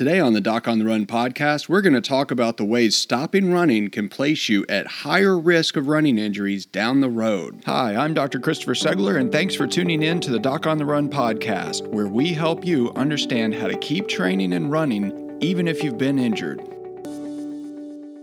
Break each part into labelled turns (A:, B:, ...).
A: Today on the Doc on the Run podcast, we're going to talk about the ways stopping running can place you at higher risk of running injuries down the road. Hi, I'm Dr. Christopher Segler, and thanks for tuning in to the Doc on the Run podcast, where we help you understand how to keep training and running even if you've been injured.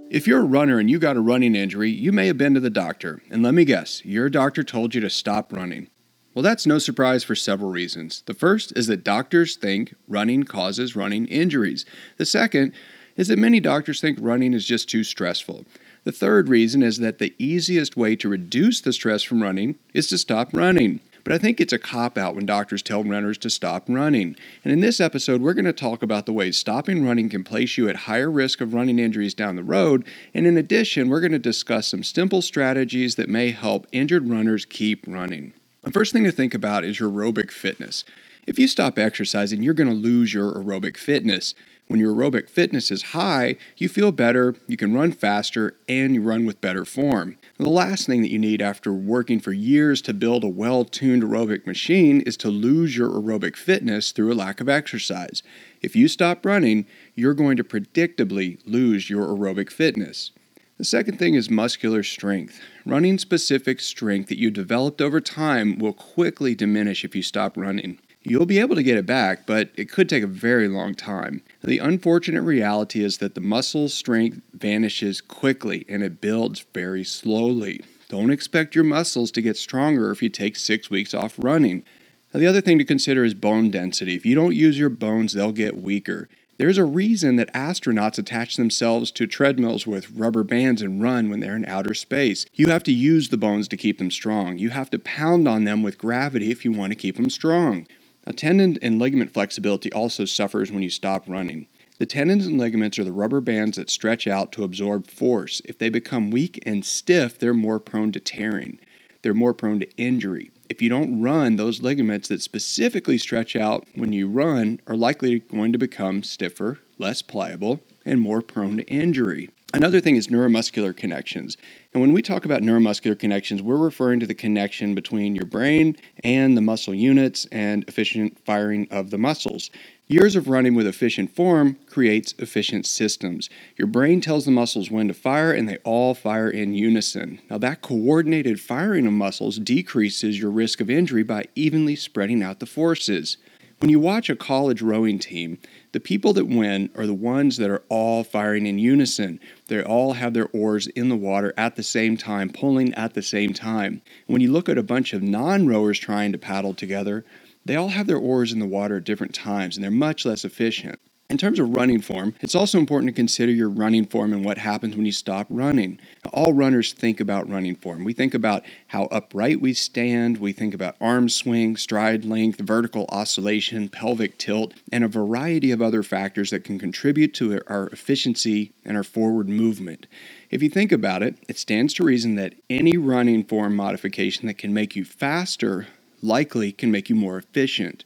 A: If you're a runner and you got a running injury, you may have been to the doctor, and let me guess, your doctor told you to stop running. Well, that's no surprise for several reasons. The first is that doctors think running causes running injuries. The second is that many doctors think running is just too stressful. The third reason is that the easiest way to reduce the stress from running is to stop running. But I think it's a cop out when doctors tell runners to stop running. And in this episode, we're going to talk about the ways stopping running can place you at higher risk of running injuries down the road. And in addition, we're going to discuss some simple strategies that may help injured runners keep running. The first thing to think about is your aerobic fitness. If you stop exercising, you're going to lose your aerobic fitness. When your aerobic fitness is high, you feel better, you can run faster, and you run with better form. The last thing that you need after working for years to build a well tuned aerobic machine is to lose your aerobic fitness through a lack of exercise. If you stop running, you're going to predictably lose your aerobic fitness. The second thing is muscular strength. Running specific strength that you developed over time will quickly diminish if you stop running. You'll be able to get it back, but it could take a very long time. The unfortunate reality is that the muscle strength vanishes quickly and it builds very slowly. Don't expect your muscles to get stronger if you take six weeks off running. Now, the other thing to consider is bone density. If you don't use your bones, they'll get weaker. There's a reason that astronauts attach themselves to treadmills with rubber bands and run when they're in outer space. You have to use the bones to keep them strong. You have to pound on them with gravity if you want to keep them strong. Now, tendon and ligament flexibility also suffers when you stop running. The tendons and ligaments are the rubber bands that stretch out to absorb force. If they become weak and stiff, they're more prone to tearing. They're more prone to injury if you don't run, those ligaments that specifically stretch out when you run are likely going to become stiffer, less pliable, and more prone to injury. Another thing is neuromuscular connections. And when we talk about neuromuscular connections, we're referring to the connection between your brain and the muscle units and efficient firing of the muscles. Years of running with efficient form creates efficient systems. Your brain tells the muscles when to fire, and they all fire in unison. Now, that coordinated firing of muscles decreases your risk of injury by evenly spreading out the forces. When you watch a college rowing team, the people that win are the ones that are all firing in unison. They all have their oars in the water at the same time, pulling at the same time. When you look at a bunch of non rowers trying to paddle together, they all have their oars in the water at different times and they're much less efficient. In terms of running form, it's also important to consider your running form and what happens when you stop running. All runners think about running form. We think about how upright we stand, we think about arm swing, stride length, vertical oscillation, pelvic tilt, and a variety of other factors that can contribute to our efficiency and our forward movement. If you think about it, it stands to reason that any running form modification that can make you faster likely can make you more efficient.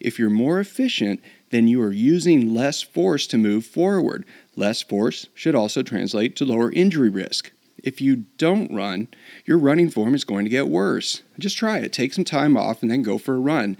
A: If you're more efficient, then you are using less force to move forward. Less force should also translate to lower injury risk. If you don't run, your running form is going to get worse. Just try it. Take some time off and then go for a run.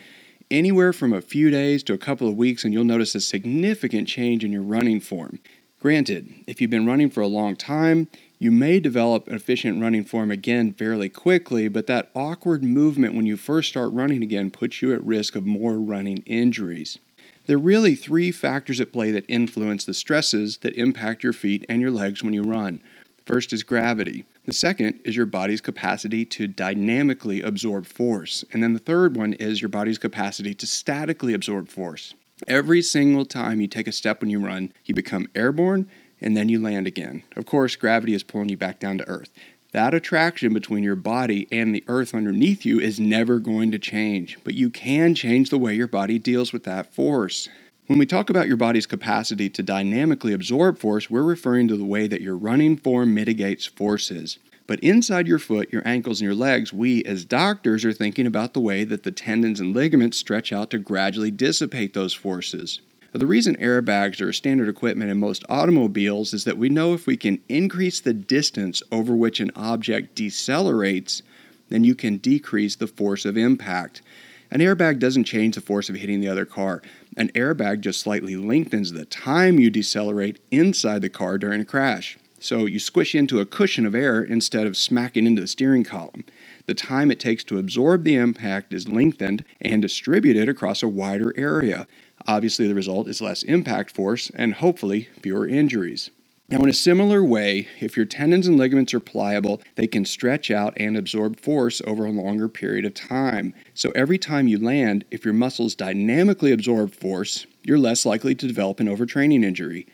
A: Anywhere from a few days to a couple of weeks, and you'll notice a significant change in your running form. Granted, if you've been running for a long time, you may develop an efficient running form again fairly quickly, but that awkward movement when you first start running again puts you at risk of more running injuries. There are really three factors at play that influence the stresses that impact your feet and your legs when you run. First is gravity. The second is your body's capacity to dynamically absorb force. And then the third one is your body's capacity to statically absorb force. Every single time you take a step when you run, you become airborne and then you land again. Of course, gravity is pulling you back down to earth. That attraction between your body and the earth underneath you is never going to change, but you can change the way your body deals with that force. When we talk about your body's capacity to dynamically absorb force, we're referring to the way that your running form mitigates forces. But inside your foot, your ankles, and your legs, we as doctors are thinking about the way that the tendons and ligaments stretch out to gradually dissipate those forces. But the reason airbags are standard equipment in most automobiles is that we know if we can increase the distance over which an object decelerates, then you can decrease the force of impact. An airbag doesn't change the force of hitting the other car. An airbag just slightly lengthens the time you decelerate inside the car during a crash. So you squish into a cushion of air instead of smacking into the steering column. The time it takes to absorb the impact is lengthened and distributed across a wider area. Obviously, the result is less impact force and hopefully fewer injuries. Now, in a similar way, if your tendons and ligaments are pliable, they can stretch out and absorb force over a longer period of time. So, every time you land, if your muscles dynamically absorb force, you're less likely to develop an overtraining injury.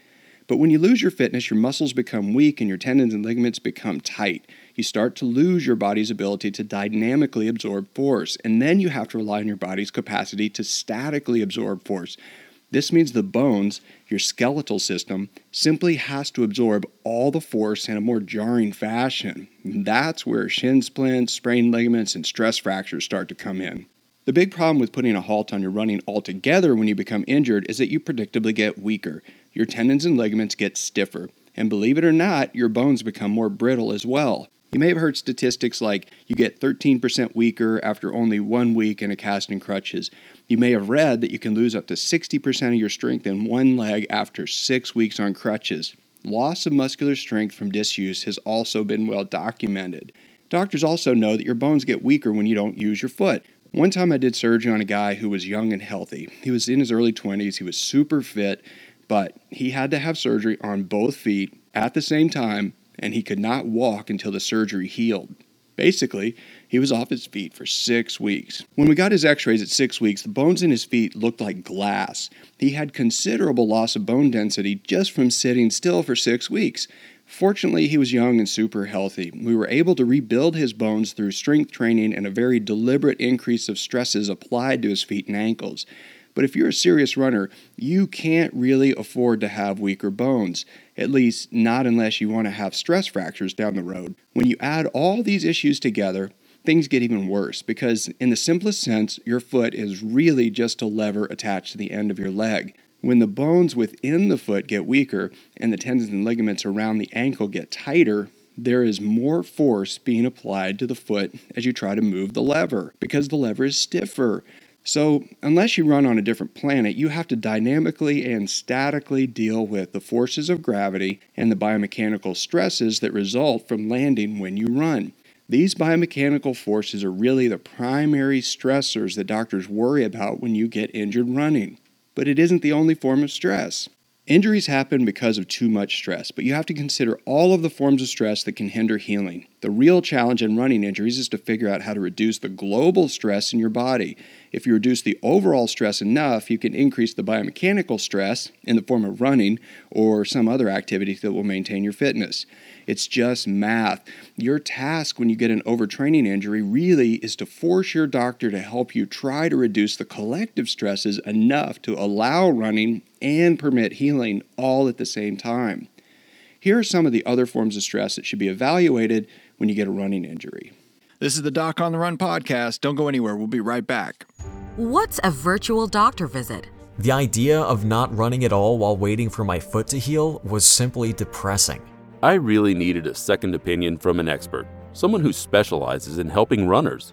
A: But when you lose your fitness, your muscles become weak and your tendons and ligaments become tight. You start to lose your body's ability to dynamically absorb force, and then you have to rely on your body's capacity to statically absorb force. This means the bones, your skeletal system, simply has to absorb all the force in a more jarring fashion. That's where shin splints, sprained ligaments, and stress fractures start to come in. The big problem with putting a halt on your running altogether when you become injured is that you predictably get weaker. Your tendons and ligaments get stiffer. And believe it or not, your bones become more brittle as well. You may have heard statistics like you get 13% weaker after only one week in a cast and crutches. You may have read that you can lose up to 60% of your strength in one leg after six weeks on crutches. Loss of muscular strength from disuse has also been well documented. Doctors also know that your bones get weaker when you don't use your foot. One time I did surgery on a guy who was young and healthy. He was in his early 20s, he was super fit, but he had to have surgery on both feet at the same time and he could not walk until the surgery healed. Basically, he was off his feet for six weeks. When we got his x rays at six weeks, the bones in his feet looked like glass. He had considerable loss of bone density just from sitting still for six weeks. Fortunately, he was young and super healthy. We were able to rebuild his bones through strength training and a very deliberate increase of stresses applied to his feet and ankles. But if you're a serious runner, you can't really afford to have weaker bones, at least not unless you want to have stress fractures down the road. When you add all these issues together, things get even worse because, in the simplest sense, your foot is really just a lever attached to the end of your leg. When the bones within the foot get weaker and the tendons and ligaments around the ankle get tighter, there is more force being applied to the foot as you try to move the lever because the lever is stiffer. So, unless you run on a different planet, you have to dynamically and statically deal with the forces of gravity and the biomechanical stresses that result from landing when you run. These biomechanical forces are really the primary stressors that doctors worry about when you get injured running. But it isn't the only form of stress. Injuries happen because of too much stress, but you have to consider all of the forms of stress that can hinder healing. The real challenge in running injuries is to figure out how to reduce the global stress in your body. If you reduce the overall stress enough, you can increase the biomechanical stress in the form of running or some other activity that will maintain your fitness. It's just math. Your task when you get an overtraining injury really is to force your doctor to help you try to reduce the collective stresses enough to allow running and permit healing all at the same time. Here are some of the other forms of stress that should be evaluated when you get a running injury. This is the Doc on the Run podcast. Don't go anywhere. We'll be right back.
B: What's a virtual doctor visit?
C: The idea of not running at all while waiting for my foot to heal was simply depressing.
D: I really needed a second opinion from an expert, someone who specializes in helping runners.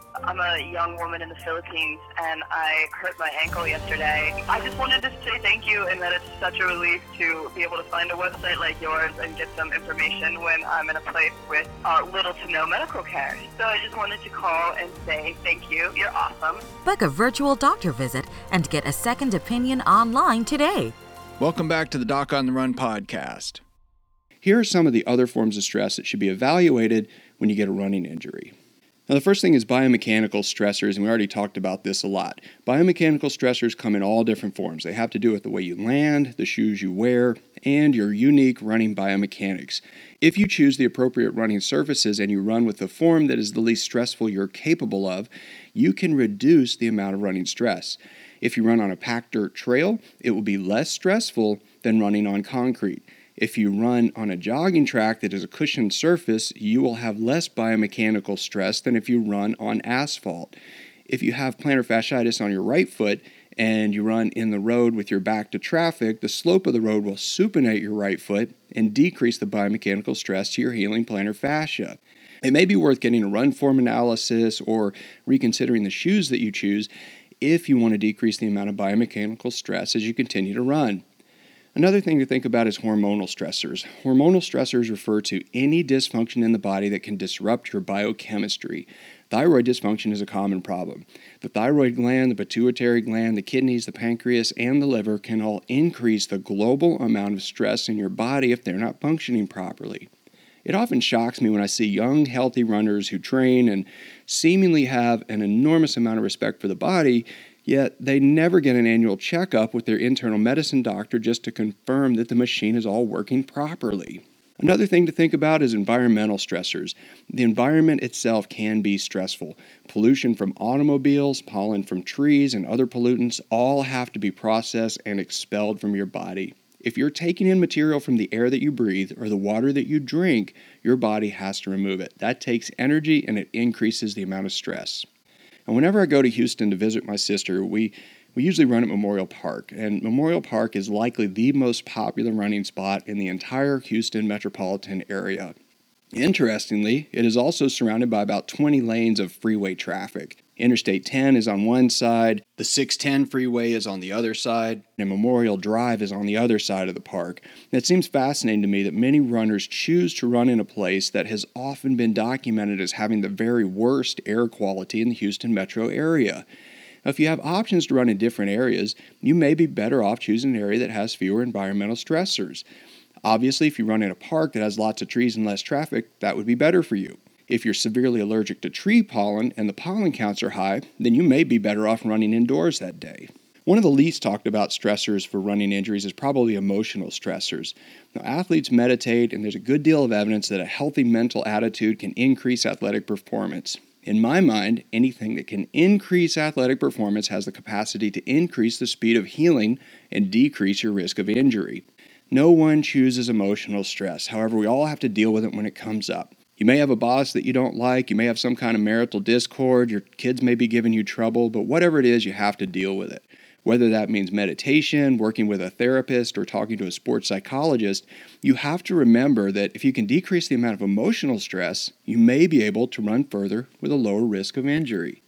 E: I'm a young woman in the Philippines and I hurt my ankle yesterday. I just wanted to say thank you and that it's such a relief to be able to find a website like yours and get some information when I'm in a place with uh, little to no medical care. So I just wanted to call and say thank you. You're awesome.
B: Book a virtual doctor visit and get a second opinion online today.
A: Welcome back to the Doc on the Run podcast. Here are some of the other forms of stress that should be evaluated when you get a running injury. Now, the first thing is biomechanical stressors, and we already talked about this a lot. Biomechanical stressors come in all different forms. They have to do with the way you land, the shoes you wear, and your unique running biomechanics. If you choose the appropriate running surfaces and you run with the form that is the least stressful you're capable of, you can reduce the amount of running stress. If you run on a packed dirt trail, it will be less stressful than running on concrete. If you run on a jogging track that is a cushioned surface, you will have less biomechanical stress than if you run on asphalt. If you have plantar fasciitis on your right foot and you run in the road with your back to traffic, the slope of the road will supinate your right foot and decrease the biomechanical stress to your healing plantar fascia. It may be worth getting a run form analysis or reconsidering the shoes that you choose if you want to decrease the amount of biomechanical stress as you continue to run. Another thing to think about is hormonal stressors. Hormonal stressors refer to any dysfunction in the body that can disrupt your biochemistry. Thyroid dysfunction is a common problem. The thyroid gland, the pituitary gland, the kidneys, the pancreas, and the liver can all increase the global amount of stress in your body if they're not functioning properly. It often shocks me when I see young, healthy runners who train and seemingly have an enormous amount of respect for the body, Yet they never get an annual checkup with their internal medicine doctor just to confirm that the machine is all working properly. Another thing to think about is environmental stressors. The environment itself can be stressful. Pollution from automobiles, pollen from trees, and other pollutants all have to be processed and expelled from your body. If you're taking in material from the air that you breathe or the water that you drink, your body has to remove it. That takes energy and it increases the amount of stress. And whenever I go to Houston to visit my sister, we we usually run at Memorial Park, and Memorial Park is likely the most popular running spot in the entire Houston metropolitan area. Interestingly, it is also surrounded by about 20 lanes of freeway traffic. Interstate 10 is on one side, the 610 freeway is on the other side, and Memorial Drive is on the other side of the park. And it seems fascinating to me that many runners choose to run in a place that has often been documented as having the very worst air quality in the Houston metro area. If you have options to run in different areas, you may be better off choosing an area that has fewer environmental stressors. Obviously, if you run in a park that has lots of trees and less traffic, that would be better for you. If you're severely allergic to tree pollen and the pollen counts are high, then you may be better off running indoors that day. One of the least talked about stressors for running injuries is probably emotional stressors. Now, athletes meditate, and there's a good deal of evidence that a healthy mental attitude can increase athletic performance. In my mind, anything that can increase athletic performance has the capacity to increase the speed of healing and decrease your risk of injury. No one chooses emotional stress. However, we all have to deal with it when it comes up. You may have a boss that you don't like. You may have some kind of marital discord. Your kids may be giving you trouble, but whatever it is, you have to deal with it. Whether that means meditation, working with a therapist, or talking to a sports psychologist, you have to remember that if you can decrease the amount of emotional stress, you may be able to run further with a lower risk of injury.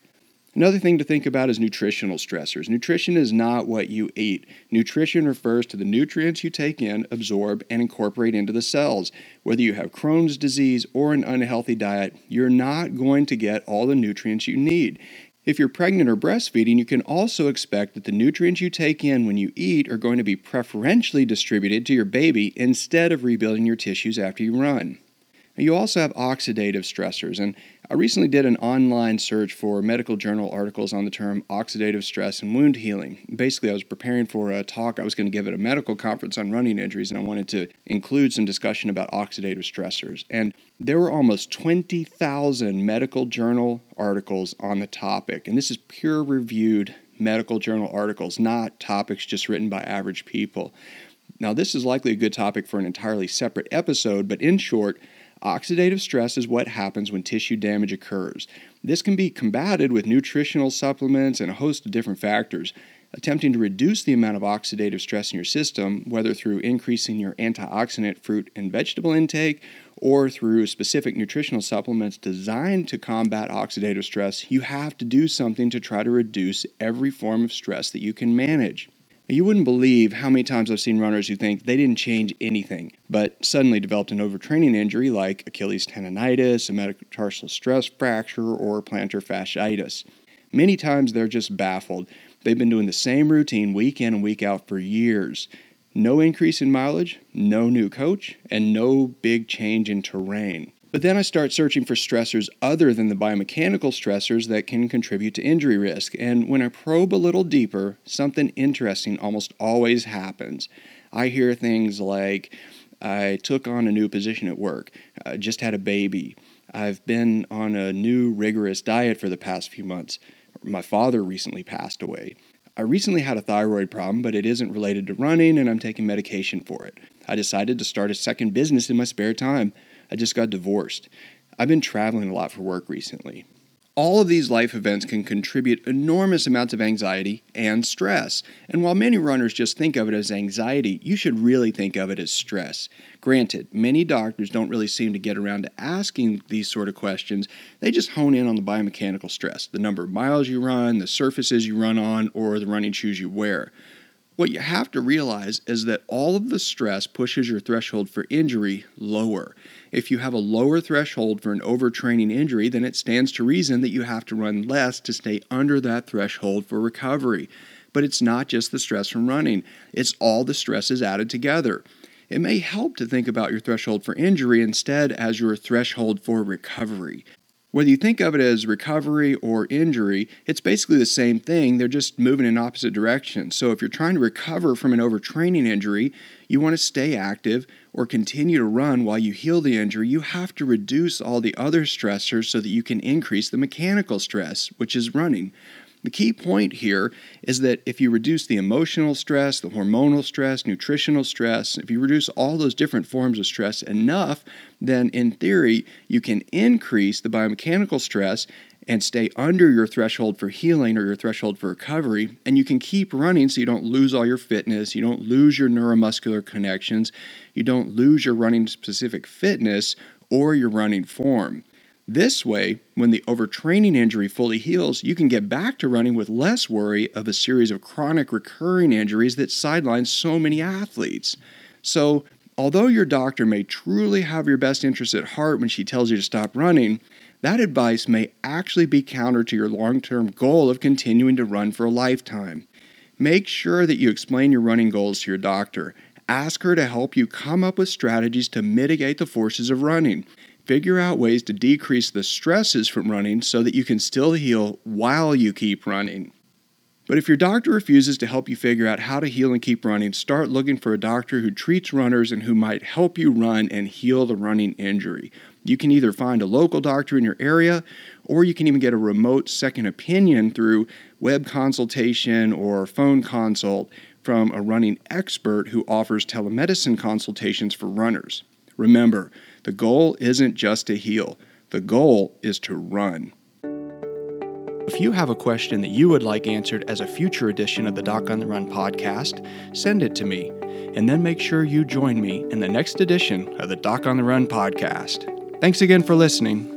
A: Another thing to think about is nutritional stressors. Nutrition is not what you eat. Nutrition refers to the nutrients you take in, absorb, and incorporate into the cells. Whether you have Crohn's disease or an unhealthy diet, you're not going to get all the nutrients you need. If you're pregnant or breastfeeding, you can also expect that the nutrients you take in when you eat are going to be preferentially distributed to your baby instead of rebuilding your tissues after you run. You also have oxidative stressors, and I recently did an online search for medical journal articles on the term oxidative stress and wound healing. Basically, I was preparing for a talk I was going to give at a medical conference on running injuries, and I wanted to include some discussion about oxidative stressors. And there were almost 20,000 medical journal articles on the topic, and this is peer reviewed medical journal articles, not topics just written by average people. Now, this is likely a good topic for an entirely separate episode, but in short, Oxidative stress is what happens when tissue damage occurs. This can be combated with nutritional supplements and a host of different factors. Attempting to reduce the amount of oxidative stress in your system, whether through increasing your antioxidant fruit and vegetable intake or through specific nutritional supplements designed to combat oxidative stress, you have to do something to try to reduce every form of stress that you can manage. You wouldn't believe how many times I've seen runners who think they didn't change anything, but suddenly developed an overtraining injury like Achilles tendonitis, a metatarsal stress fracture, or plantar fasciitis. Many times they're just baffled. They've been doing the same routine week in and week out for years. No increase in mileage, no new coach, and no big change in terrain. But then I start searching for stressors other than the biomechanical stressors that can contribute to injury risk. And when I probe a little deeper, something interesting almost always happens. I hear things like, I took on a new position at work, I just had a baby, I've been on a new rigorous diet for the past few months, my father recently passed away. I recently had a thyroid problem, but it isn't related to running, and I'm taking medication for it. I decided to start a second business in my spare time. I just got divorced. I've been traveling a lot for work recently. All of these life events can contribute enormous amounts of anxiety and stress. And while many runners just think of it as anxiety, you should really think of it as stress. Granted, many doctors don't really seem to get around to asking these sort of questions. They just hone in on the biomechanical stress the number of miles you run, the surfaces you run on, or the running shoes you wear. What you have to realize is that all of the stress pushes your threshold for injury lower. If you have a lower threshold for an overtraining injury, then it stands to reason that you have to run less to stay under that threshold for recovery. But it's not just the stress from running, it's all the stresses added together. It may help to think about your threshold for injury instead as your threshold for recovery. Whether you think of it as recovery or injury, it's basically the same thing. They're just moving in opposite directions. So if you're trying to recover from an overtraining injury, you want to stay active or continue to run while you heal the injury, you have to reduce all the other stressors so that you can increase the mechanical stress, which is running. The key point here is that if you reduce the emotional stress, the hormonal stress, nutritional stress, if you reduce all those different forms of stress enough, then in theory, you can increase the biomechanical stress and stay under your threshold for healing or your threshold for recovery. And you can keep running so you don't lose all your fitness, you don't lose your neuromuscular connections, you don't lose your running specific fitness or your running form. This way, when the overtraining injury fully heals, you can get back to running with less worry of a series of chronic recurring injuries that sideline so many athletes. So, although your doctor may truly have your best interests at heart when she tells you to stop running, that advice may actually be counter to your long term goal of continuing to run for a lifetime. Make sure that you explain your running goals to your doctor. Ask her to help you come up with strategies to mitigate the forces of running. Figure out ways to decrease the stresses from running so that you can still heal while you keep running. But if your doctor refuses to help you figure out how to heal and keep running, start looking for a doctor who treats runners and who might help you run and heal the running injury. You can either find a local doctor in your area, or you can even get a remote second opinion through web consultation or phone consult from a running expert who offers telemedicine consultations for runners. Remember, the goal isn't just to heal, the goal is to run. If you have a question that you would like answered as a future edition of the Doc on the Run podcast, send it to me, and then make sure you join me in the next edition of the Doc on the Run podcast. Thanks again for listening.